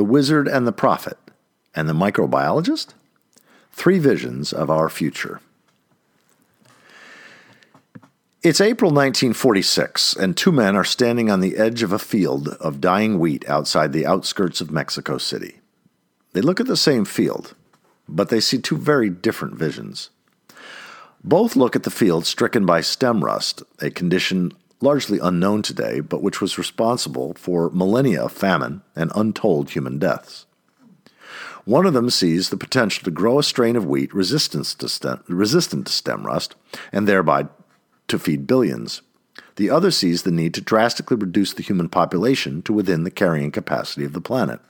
The Wizard and the Prophet, and the Microbiologist? Three Visions of Our Future. It's April 1946, and two men are standing on the edge of a field of dying wheat outside the outskirts of Mexico City. They look at the same field, but they see two very different visions. Both look at the field stricken by stem rust, a condition largely unknown today, but which was responsible for millennia of famine and untold human deaths. One of them sees the potential to grow a strain of wheat resistant to stem, resistant to stem rust and thereby to feed billions. The other sees the need to drastically reduce the human population to within the carrying capacity of the planet.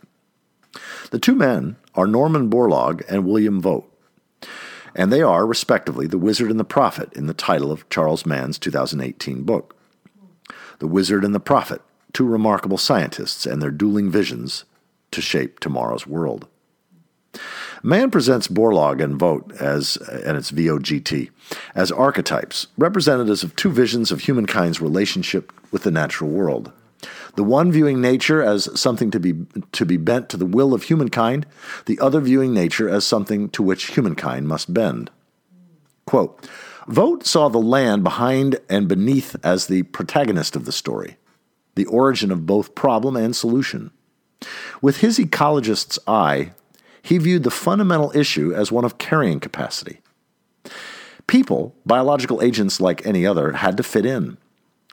The two men are Norman Borlaug and William Vogt, and they are, respectively, the wizard and the prophet in the title of Charles Mann's 2018 book. The wizard and the prophet, two remarkable scientists and their dueling visions to shape tomorrow's world. Mann presents Borlaug and Vogt as, and it's V-O-G-T, as archetypes, representatives of two visions of humankind's relationship with the natural world. The one viewing nature as something to be, to be bent to the will of humankind, the other viewing nature as something to which humankind must bend. Quote, Vogt saw the land behind and beneath as the protagonist of the story, the origin of both problem and solution. With his ecologist's eye, he viewed the fundamental issue as one of carrying capacity. People, biological agents like any other, had to fit in.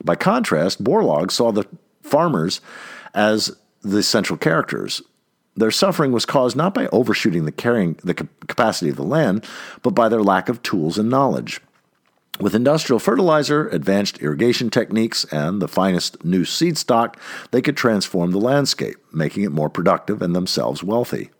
By contrast, Borlaug saw the farmers as the central characters. Their suffering was caused not by overshooting the carrying the capacity of the land, but by their lack of tools and knowledge. With industrial fertilizer, advanced irrigation techniques, and the finest new seed stock, they could transform the landscape, making it more productive and themselves wealthy.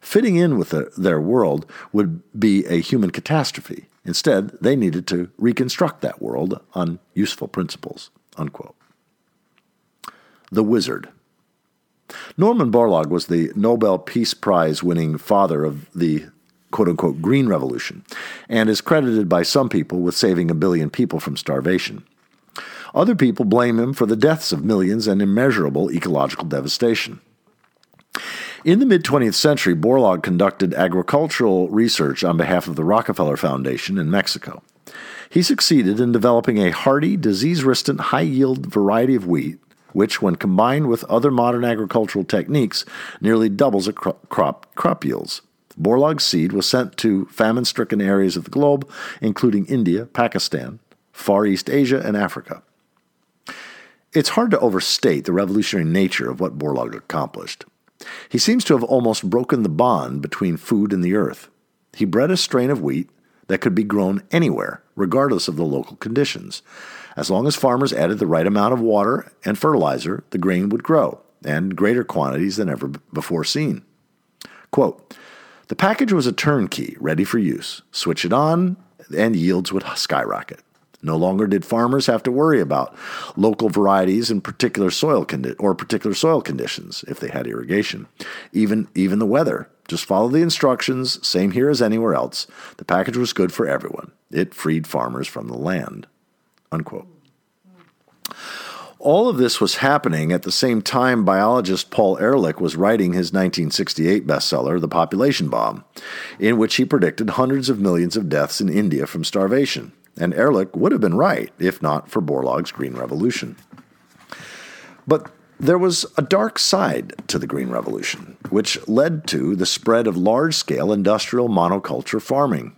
Fitting in with the, their world would be a human catastrophe. Instead, they needed to reconstruct that world on useful principles. Unquote. The Wizard. Norman Borlaug was the Nobel Peace Prize winning father of the quote unquote Green Revolution and is credited by some people with saving a billion people from starvation. Other people blame him for the deaths of millions and immeasurable ecological devastation. In the mid 20th century, Borlaug conducted agricultural research on behalf of the Rockefeller Foundation in Mexico. He succeeded in developing a hardy, disease resistant, high yield variety of wheat, which, when combined with other modern agricultural techniques, nearly doubles a crop, crop yields. Borlaug's seed was sent to famine stricken areas of the globe, including India, Pakistan, Far East Asia, and Africa. It's hard to overstate the revolutionary nature of what Borlaug accomplished. He seems to have almost broken the bond between food and the earth. He bred a strain of wheat that could be grown anywhere, regardless of the local conditions. As long as farmers added the right amount of water and fertilizer, the grain would grow, and greater quantities than ever before seen. Quote, the package was a turnkey, ready for use. Switch it on, and yields would skyrocket. No longer did farmers have to worry about local varieties and particular soil condi- or particular soil conditions if they had irrigation. Even even the weather. Just follow the instructions, same here as anywhere else. The package was good for everyone. It freed farmers from the land. Unquote. All of this was happening at the same time biologist Paul Ehrlich was writing his 1968 bestseller, The Population Bomb, in which he predicted hundreds of millions of deaths in India from starvation and Ehrlich would have been right if not for Borlaug's Green Revolution. But there was a dark side to the Green Revolution, which led to the spread of large scale industrial monoculture farming.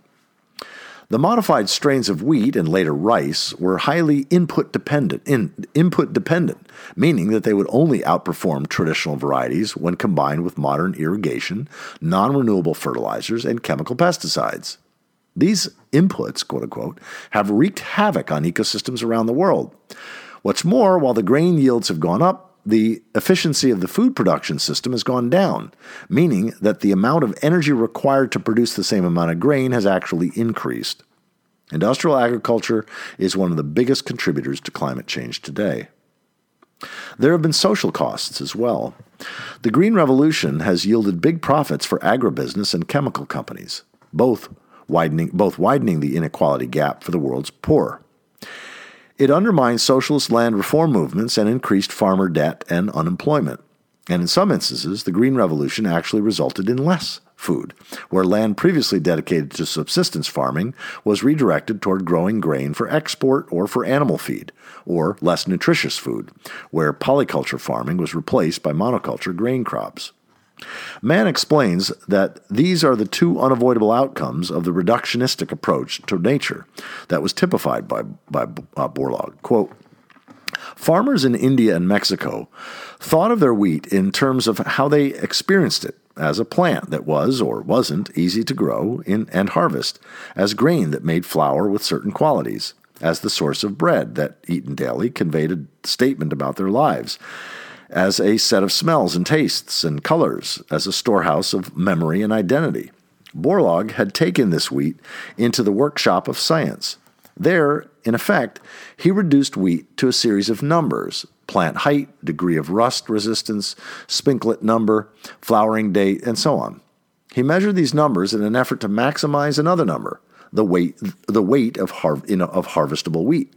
The modified strains of wheat and later rice were highly input dependent, in, input dependent, meaning that they would only outperform traditional varieties when combined with modern irrigation, non renewable fertilizers, and chemical pesticides. These inputs, quote unquote, have wreaked havoc on ecosystems around the world. What's more, while the grain yields have gone up, the efficiency of the food production system has gone down, meaning that the amount of energy required to produce the same amount of grain has actually increased. Industrial agriculture is one of the biggest contributors to climate change today. There have been social costs as well. The Green Revolution has yielded big profits for agribusiness and chemical companies, both widening, both widening the inequality gap for the world's poor. It undermined socialist land reform movements and increased farmer debt and unemployment. And in some instances, the Green Revolution actually resulted in less food, where land previously dedicated to subsistence farming was redirected toward growing grain for export or for animal feed, or less nutritious food, where polyculture farming was replaced by monoculture grain crops. Mann explains that these are the two unavoidable outcomes of the reductionistic approach to nature that was typified by, by uh, Borlaug. Quote, Farmers in India and Mexico thought of their wheat in terms of how they experienced it as a plant that was or wasn't easy to grow in, and harvest, as grain that made flour with certain qualities, as the source of bread that, eaten daily, conveyed a statement about their lives, as a set of smells and tastes and colors, as a storehouse of memory and identity. Borlaug had taken this wheat into the workshop of science. There, in effect, he reduced wheat to a series of numbers plant height, degree of rust resistance, spikelet number, flowering date, and so on. He measured these numbers in an effort to maximize another number, the weight, the weight of, har- of harvestable wheat.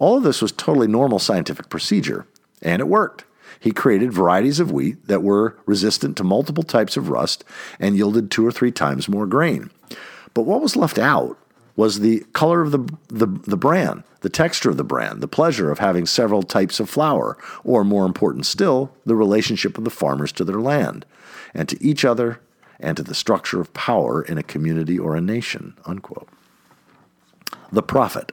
All of this was totally normal scientific procedure, and it worked. He created varieties of wheat that were resistant to multiple types of rust and yielded two or three times more grain. But what was left out was the color of the, the, the bran, the texture of the bran, the pleasure of having several types of flour, or more important still, the relationship of the farmers to their land, and to each other, and to the structure of power in a community or a nation. Unquote. The prophet.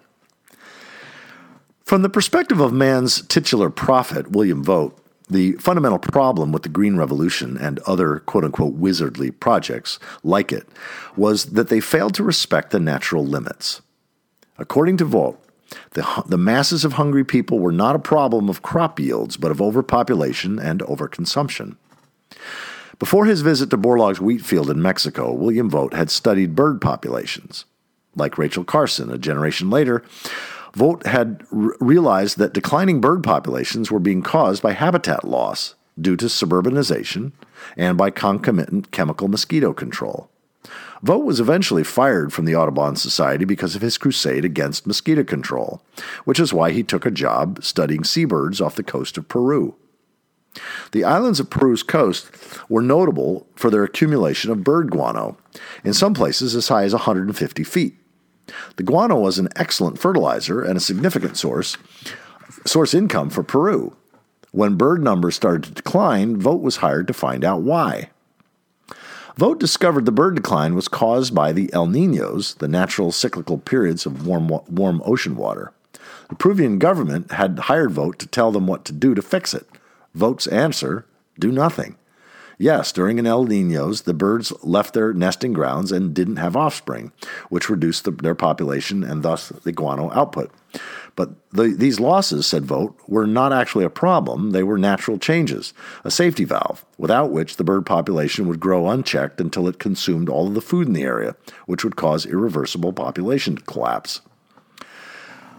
From the perspective of Mann's titular prophet, William Vogt, the fundamental problem with the Green Revolution and other quote unquote wizardly projects like it was that they failed to respect the natural limits. According to Vogt, the, the masses of hungry people were not a problem of crop yields, but of overpopulation and overconsumption. Before his visit to Borlaug's wheat field in Mexico, William Vogt had studied bird populations. Like Rachel Carson, a generation later, Vogt had r- realized that declining bird populations were being caused by habitat loss due to suburbanization and by concomitant chemical mosquito control. Vogt was eventually fired from the Audubon Society because of his crusade against mosquito control, which is why he took a job studying seabirds off the coast of Peru. The islands of Peru's coast were notable for their accumulation of bird guano, in some places as high as 150 feet. The guano was an excellent fertilizer and a significant source source income for Peru. When bird numbers started to decline, Vogt was hired to find out why. Vogt discovered the bird decline was caused by the El Ninos, the natural cyclical periods of warm, warm ocean water. The Peruvian government had hired Vogt to tell them what to do to fix it. Vogt's answer do nothing. Yes, during an El Ninos, the birds left their nesting grounds and didn't have offspring, which reduced the, their population and thus the guano output. But the, these losses, said Vogt, were not actually a problem. They were natural changes, a safety valve, without which the bird population would grow unchecked until it consumed all of the food in the area, which would cause irreversible population collapse.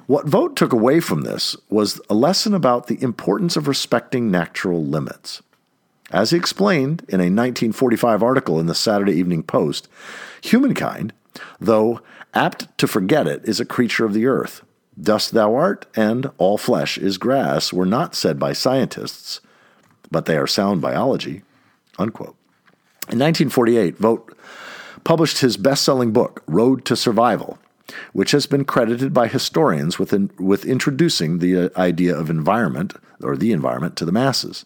What Vogt took away from this was a lesson about the importance of respecting natural limits. As he explained in a 1945 article in the Saturday Evening Post, humankind, though apt to forget it, is a creature of the earth. Dust thou art, and all flesh is grass, were not said by scientists, but they are sound biology. Unquote. In 1948, Vogt published his best selling book, Road to Survival, which has been credited by historians with, in, with introducing the uh, idea of environment, or the environment, to the masses.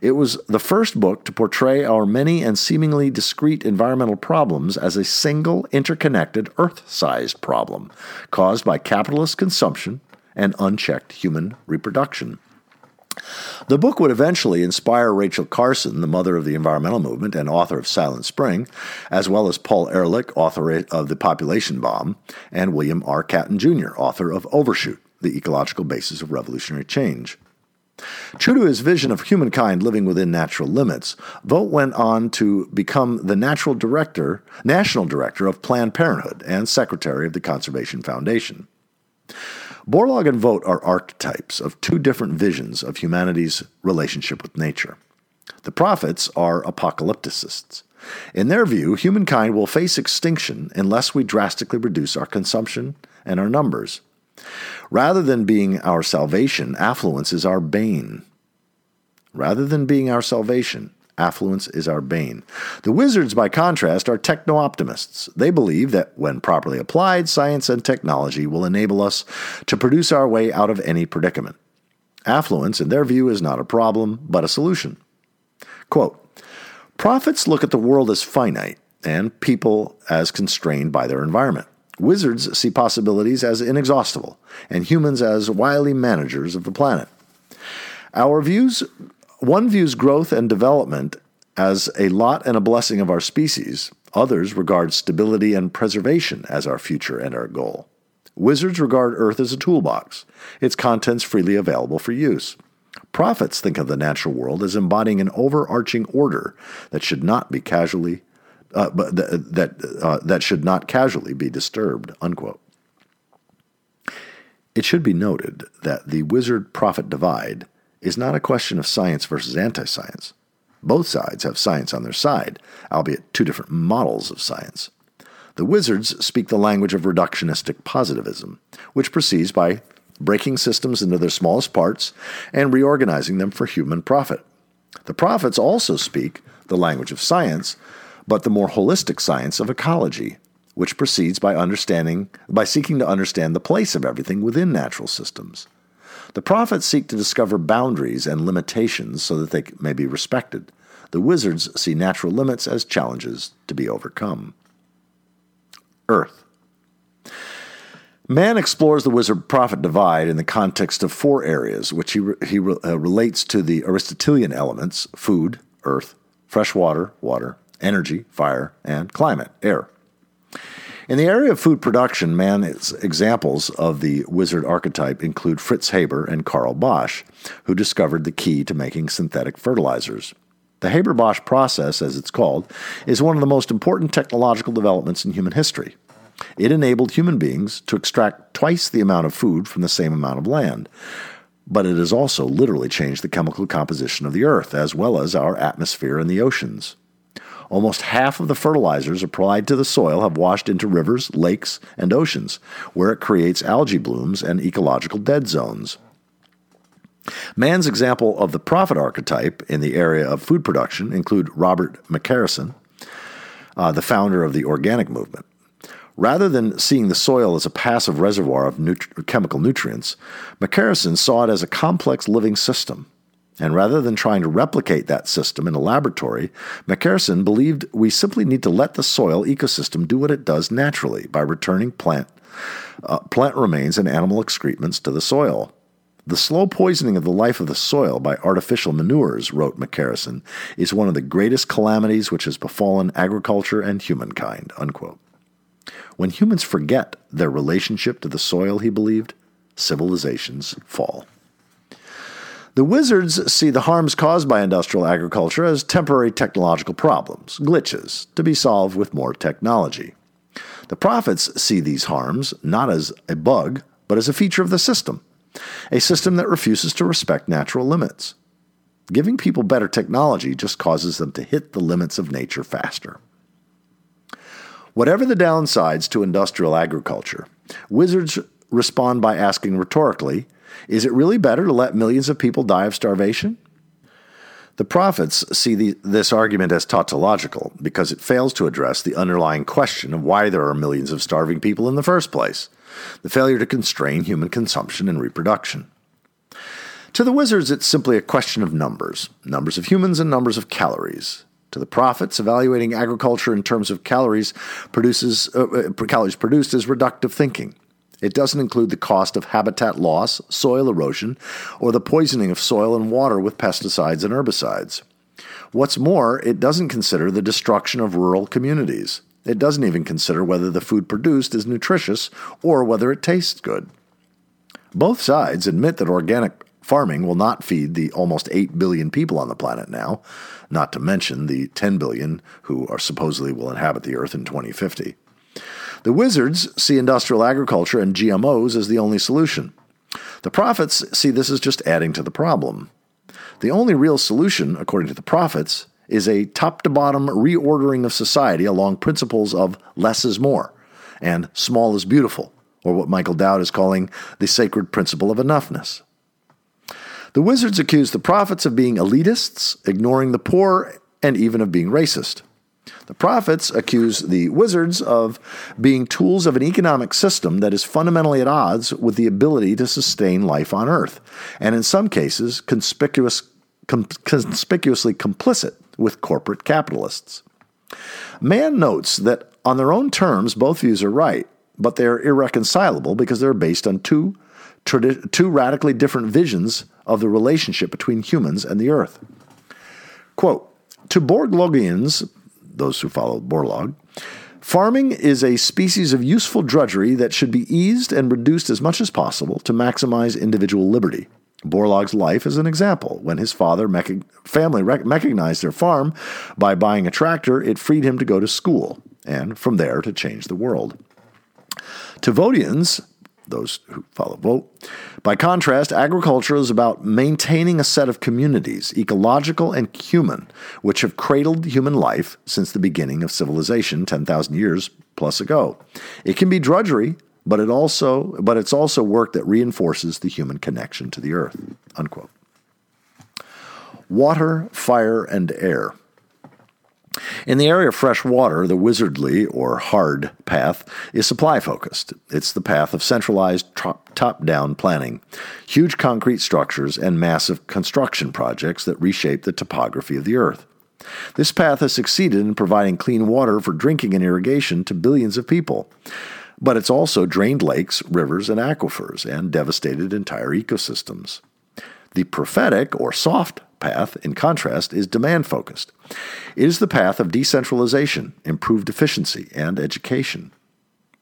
It was the first book to portray our many and seemingly discrete environmental problems as a single interconnected Earth sized problem caused by capitalist consumption and unchecked human reproduction. The book would eventually inspire Rachel Carson, the mother of the environmental movement and author of Silent Spring, as well as Paul Ehrlich, author of The Population Bomb, and William R. Catton Jr., author of Overshoot, The Ecological Basis of Revolutionary Change. True to his vision of humankind living within natural limits, Vogt went on to become the natural director, national director of Planned Parenthood and secretary of the Conservation Foundation. Borlaug and Vogt are archetypes of two different visions of humanity's relationship with nature. The prophets are apocalypticists. In their view, humankind will face extinction unless we drastically reduce our consumption and our numbers. Rather than being our salvation, affluence is our bane. Rather than being our salvation, affluence is our bane. The wizards, by contrast, are techno optimists. They believe that when properly applied, science and technology will enable us to produce our way out of any predicament. Affluence, in their view, is not a problem, but a solution. Quote Prophets look at the world as finite and people as constrained by their environment. Wizards see possibilities as inexhaustible, and humans as wily managers of the planet. Our views one views growth and development as a lot and a blessing of our species. Others regard stability and preservation as our future and our goal. Wizards regard Earth as a toolbox, its contents freely available for use. Prophets think of the natural world as embodying an overarching order that should not be casually uh, that uh, that should not casually be disturbed. Unquote. It should be noted that the wizard prophet divide is not a question of science versus anti science. Both sides have science on their side, albeit two different models of science. The wizards speak the language of reductionistic positivism, which proceeds by breaking systems into their smallest parts and reorganizing them for human profit. The prophets also speak the language of science, but the more holistic science of ecology, which proceeds by understanding by seeking to understand the place of everything within natural systems. The prophets seek to discover boundaries and limitations so that they may be respected. The wizards see natural limits as challenges to be overcome. Earth. Mann explores the wizard prophet divide in the context of four areas, which he, re- he re- uh, relates to the Aristotelian elements food, earth, fresh water, water, energy, fire, and climate, air. In the area of food production, Mann's examples of the wizard archetype include Fritz Haber and Carl Bosch, who discovered the key to making synthetic fertilizers. The Haber Bosch process, as it's called, is one of the most important technological developments in human history. It enabled human beings to extract twice the amount of food from the same amount of land. But it has also literally changed the chemical composition of the earth, as well as our atmosphere and the oceans. Almost half of the fertilizers applied to the soil have washed into rivers, lakes, and oceans, where it creates algae blooms and ecological dead zones. Mann's example of the prophet archetype in the area of food production include Robert McCarrison, uh, the founder of the organic movement. Rather than seeing the soil as a passive reservoir of nut- chemical nutrients, McCarrison saw it as a complex living system and rather than trying to replicate that system in a laboratory, McCarrison believed we simply need to let the soil ecosystem do what it does naturally by returning plant, uh, plant remains and animal excrements to the soil. The slow poisoning of the life of the soil by artificial manures, wrote McCarrison, is one of the greatest calamities which has befallen agriculture and humankind. Unquote. When humans forget their relationship to the soil, he believed, civilizations fall. The wizards see the harms caused by industrial agriculture as temporary technological problems, glitches, to be solved with more technology. The prophets see these harms not as a bug, but as a feature of the system, a system that refuses to respect natural limits. Giving people better technology just causes them to hit the limits of nature faster. Whatever the downsides to industrial agriculture, wizards respond by asking rhetorically is it really better to let millions of people die of starvation? The prophets see the, this argument as tautological because it fails to address the underlying question of why there are millions of starving people in the first place the failure to constrain human consumption and reproduction. To the wizards, it's simply a question of numbers numbers of humans and numbers of calories. To the prophets, evaluating agriculture in terms of calories produces uh, uh calories produced is reductive thinking. It doesn't include the cost of habitat loss, soil erosion, or the poisoning of soil and water with pesticides and herbicides. What's more, it doesn't consider the destruction of rural communities. It doesn't even consider whether the food produced is nutritious or whether it tastes good. Both sides admit that organic farming will not feed the almost 8 billion people on the planet now, not to mention the 10 billion who are supposedly will inhabit the earth in 2050. The wizards see industrial agriculture and GMOs as the only solution. The prophets see this as just adding to the problem. The only real solution, according to the prophets, is a top to bottom reordering of society along principles of less is more and small is beautiful, or what Michael Dowd is calling the sacred principle of enoughness. The wizards accuse the prophets of being elitists, ignoring the poor, and even of being racist. The prophets accuse the wizards of being tools of an economic system that is fundamentally at odds with the ability to sustain life on Earth, and in some cases, conspicuous, com- conspicuously complicit with corporate capitalists. Mann notes that on their own terms, both views are right, but they are irreconcilable because they're based on two, tradi- two radically different visions of the relationship between humans and the Earth. Quote, to Borlaugians, those who follow Borlaug, farming is a species of useful drudgery that should be eased and reduced as much as possible to maximize individual liberty. Borlaug's life is an example. When his father mecha- family rec- their farm by buying a tractor, it freed him to go to school and from there to change the world. To Vogtians, those who follow Vogt. By contrast, agriculture is about maintaining a set of communities, ecological and human, which have cradled human life since the beginning of civilization 10,000 years plus ago. It can be drudgery, but it also but it's also work that reinforces the human connection to the earth. Unquote. Water, fire, and air. In the area of fresh water, the wizardly or hard path is supply focused. It's the path of centralized top down planning, huge concrete structures, and massive construction projects that reshape the topography of the earth. This path has succeeded in providing clean water for drinking and irrigation to billions of people. But it's also drained lakes, rivers, and aquifers, and devastated entire ecosystems. The prophetic or soft path, in contrast, is demand focused. It is the path of decentralization, improved efficiency, and education.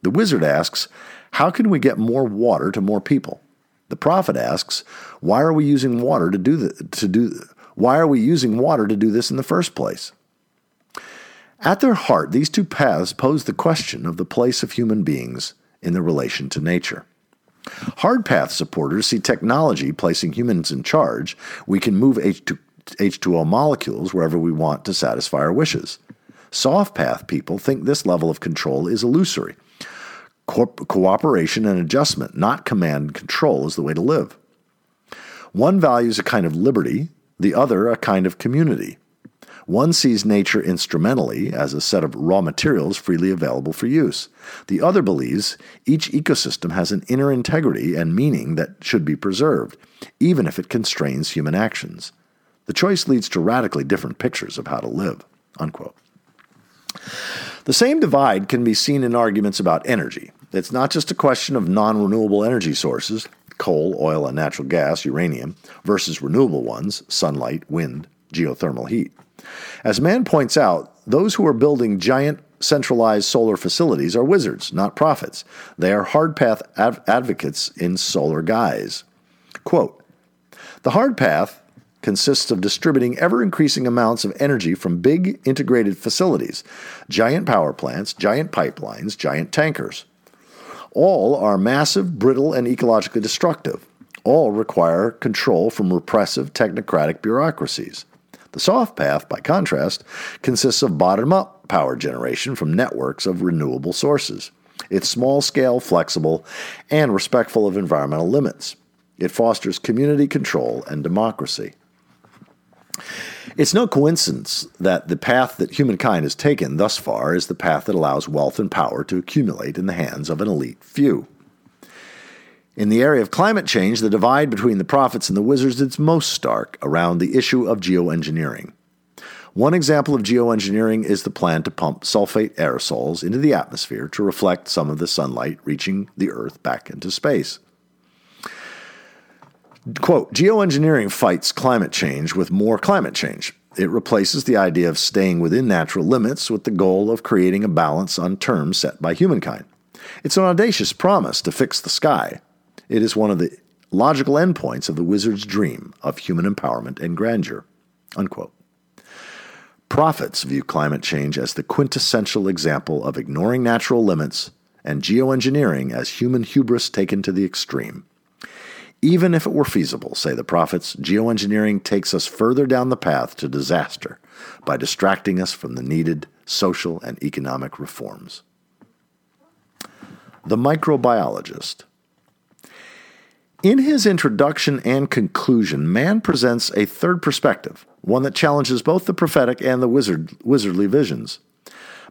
The wizard asks, How can we get more water to more people? The prophet asks, Why are we using water to do the, to do why are we using water to do this in the first place? At their heart, these two paths pose the question of the place of human beings in their relation to nature. Hard path supporters see technology placing humans in charge. We can move H2, H2O molecules wherever we want to satisfy our wishes. Soft path people think this level of control is illusory. Co- cooperation and adjustment, not command and control, is the way to live. One values a kind of liberty, the other a kind of community. One sees nature instrumentally as a set of raw materials freely available for use. The other believes each ecosystem has an inner integrity and meaning that should be preserved, even if it constrains human actions. The choice leads to radically different pictures of how to live. Unquote. The same divide can be seen in arguments about energy. It's not just a question of non renewable energy sources, coal, oil, and natural gas, uranium, versus renewable ones, sunlight, wind, geothermal heat. As Mann points out, those who are building giant centralized solar facilities are wizards, not prophets. They are hard path av- advocates in solar guise. Quote The hard path consists of distributing ever increasing amounts of energy from big integrated facilities, giant power plants, giant pipelines, giant tankers. All are massive, brittle, and ecologically destructive. All require control from repressive technocratic bureaucracies. The soft path, by contrast, consists of bottom up power generation from networks of renewable sources. It's small scale, flexible, and respectful of environmental limits. It fosters community control and democracy. It's no coincidence that the path that humankind has taken thus far is the path that allows wealth and power to accumulate in the hands of an elite few. In the area of climate change, the divide between the prophets and the wizards is most stark around the issue of geoengineering. One example of geoengineering is the plan to pump sulfate aerosols into the atmosphere to reflect some of the sunlight reaching the Earth back into space. Quote Geoengineering fights climate change with more climate change. It replaces the idea of staying within natural limits with the goal of creating a balance on terms set by humankind. It's an audacious promise to fix the sky, it is one of the logical endpoints of the wizard's dream of human empowerment and grandeur. Unquote. Prophets view climate change as the quintessential example of ignoring natural limits and geoengineering as human hubris taken to the extreme. Even if it were feasible, say the prophets, geoengineering takes us further down the path to disaster by distracting us from the needed social and economic reforms. The microbiologist. In his introduction and conclusion, Mann presents a third perspective, one that challenges both the prophetic and the wizard, wizardly visions.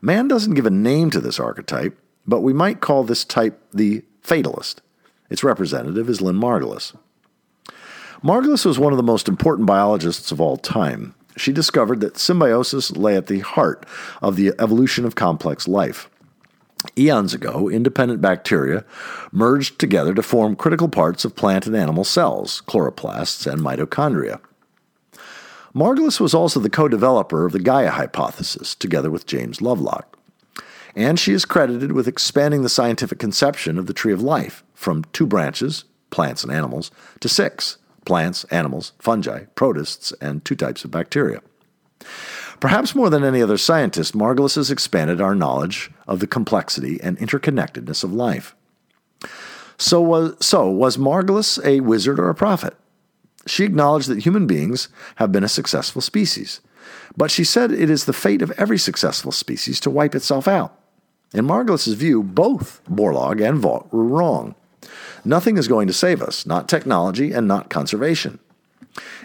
Mann doesn't give a name to this archetype, but we might call this type the fatalist. Its representative is Lynn Margulis. Margulis was one of the most important biologists of all time. She discovered that symbiosis lay at the heart of the evolution of complex life. Eons ago, independent bacteria merged together to form critical parts of plant and animal cells, chloroplasts, and mitochondria. Margulis was also the co developer of the Gaia hypothesis, together with James Lovelock. And she is credited with expanding the scientific conception of the tree of life from two branches, plants and animals, to six plants, animals, fungi, protists, and two types of bacteria. Perhaps more than any other scientist, Margulis has expanded our knowledge of the complexity and interconnectedness of life. So was, so was Margulis a wizard or a prophet? She acknowledged that human beings have been a successful species, but she said it is the fate of every successful species to wipe itself out. In Margulis's view, both Borlaug and Vogt were wrong. Nothing is going to save us, not technology and not conservation.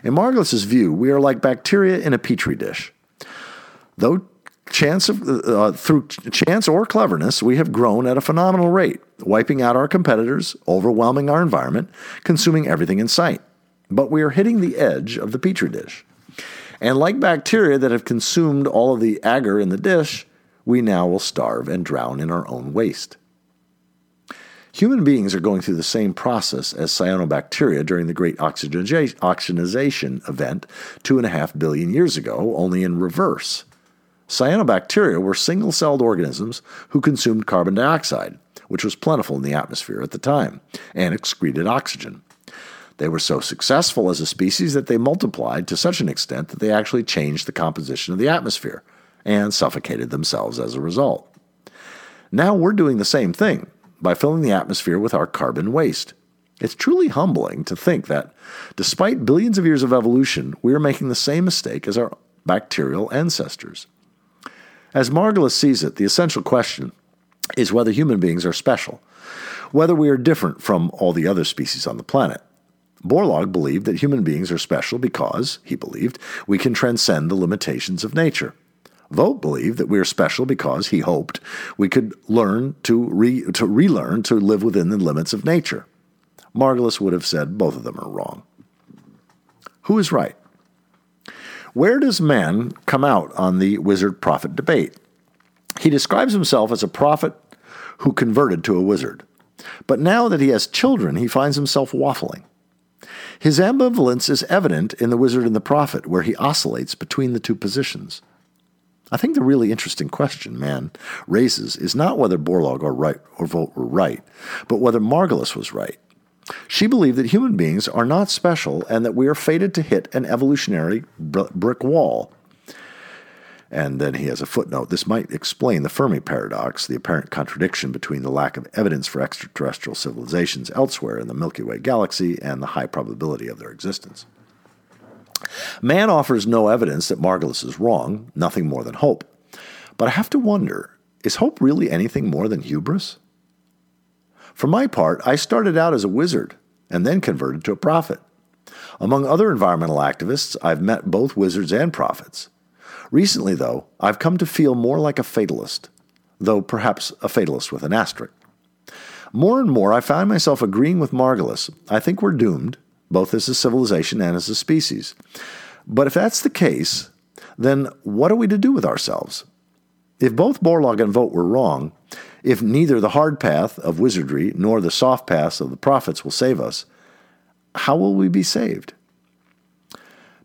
In Margulis's view, we are like bacteria in a petri dish. Though chance of, uh, through chance or cleverness, we have grown at a phenomenal rate, wiping out our competitors, overwhelming our environment, consuming everything in sight. But we are hitting the edge of the petri dish. And like bacteria that have consumed all of the agar in the dish, we now will starve and drown in our own waste. Human beings are going through the same process as cyanobacteria during the Great Oxygenation event two and a half billion years ago, only in reverse. Cyanobacteria were single celled organisms who consumed carbon dioxide, which was plentiful in the atmosphere at the time, and excreted oxygen. They were so successful as a species that they multiplied to such an extent that they actually changed the composition of the atmosphere and suffocated themselves as a result. Now we're doing the same thing by filling the atmosphere with our carbon waste. It's truly humbling to think that, despite billions of years of evolution, we are making the same mistake as our bacterial ancestors. As Margulis sees it, the essential question is whether human beings are special, whether we are different from all the other species on the planet. Borlaug believed that human beings are special because, he believed, we can transcend the limitations of nature. Vogt believed that we are special because he hoped we could learn to, re, to relearn to live within the limits of nature. Margulis would have said both of them are wrong. Who is right? Where does Mann come out on the wizard prophet debate? He describes himself as a prophet who converted to a wizard. But now that he has children, he finds himself waffling. His ambivalence is evident in The Wizard and the Prophet, where he oscillates between the two positions. I think the really interesting question Mann raises is not whether Borlaug or, right, or Vogt were right, but whether Margulis was right. She believed that human beings are not special and that we are fated to hit an evolutionary brick wall. And then he has a footnote. This might explain the Fermi paradox, the apparent contradiction between the lack of evidence for extraterrestrial civilizations elsewhere in the Milky Way galaxy and the high probability of their existence. Mann offers no evidence that Margulis is wrong, nothing more than hope. But I have to wonder is hope really anything more than hubris? For my part, I started out as a wizard and then converted to a prophet. Among other environmental activists, I've met both wizards and prophets. Recently, though, I've come to feel more like a fatalist, though perhaps a fatalist with an asterisk. More and more, I find myself agreeing with Margulis. I think we're doomed, both as a civilization and as a species. But if that's the case, then what are we to do with ourselves? If both Borlaug and Vogt were wrong, if neither the hard path of wizardry nor the soft paths of the prophets will save us, how will we be saved?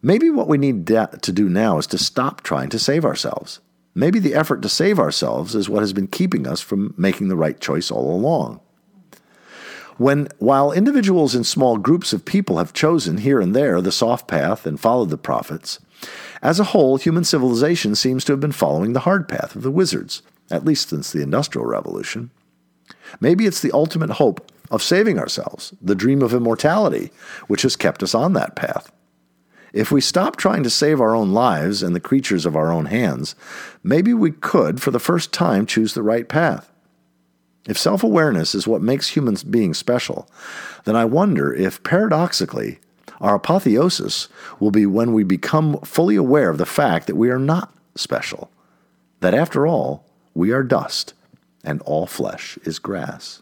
Maybe what we need to do now is to stop trying to save ourselves. Maybe the effort to save ourselves is what has been keeping us from making the right choice all along. When, while individuals and small groups of people have chosen here and there the soft path and followed the prophets, as a whole, human civilization seems to have been following the hard path of the wizards, at least since the Industrial Revolution. Maybe it's the ultimate hope of saving ourselves, the dream of immortality, which has kept us on that path. If we stop trying to save our own lives and the creatures of our own hands, maybe we could, for the first time, choose the right path. If self awareness is what makes human beings special, then I wonder if paradoxically, our apotheosis will be when we become fully aware of the fact that we are not special, that after all, we are dust, and all flesh is grass.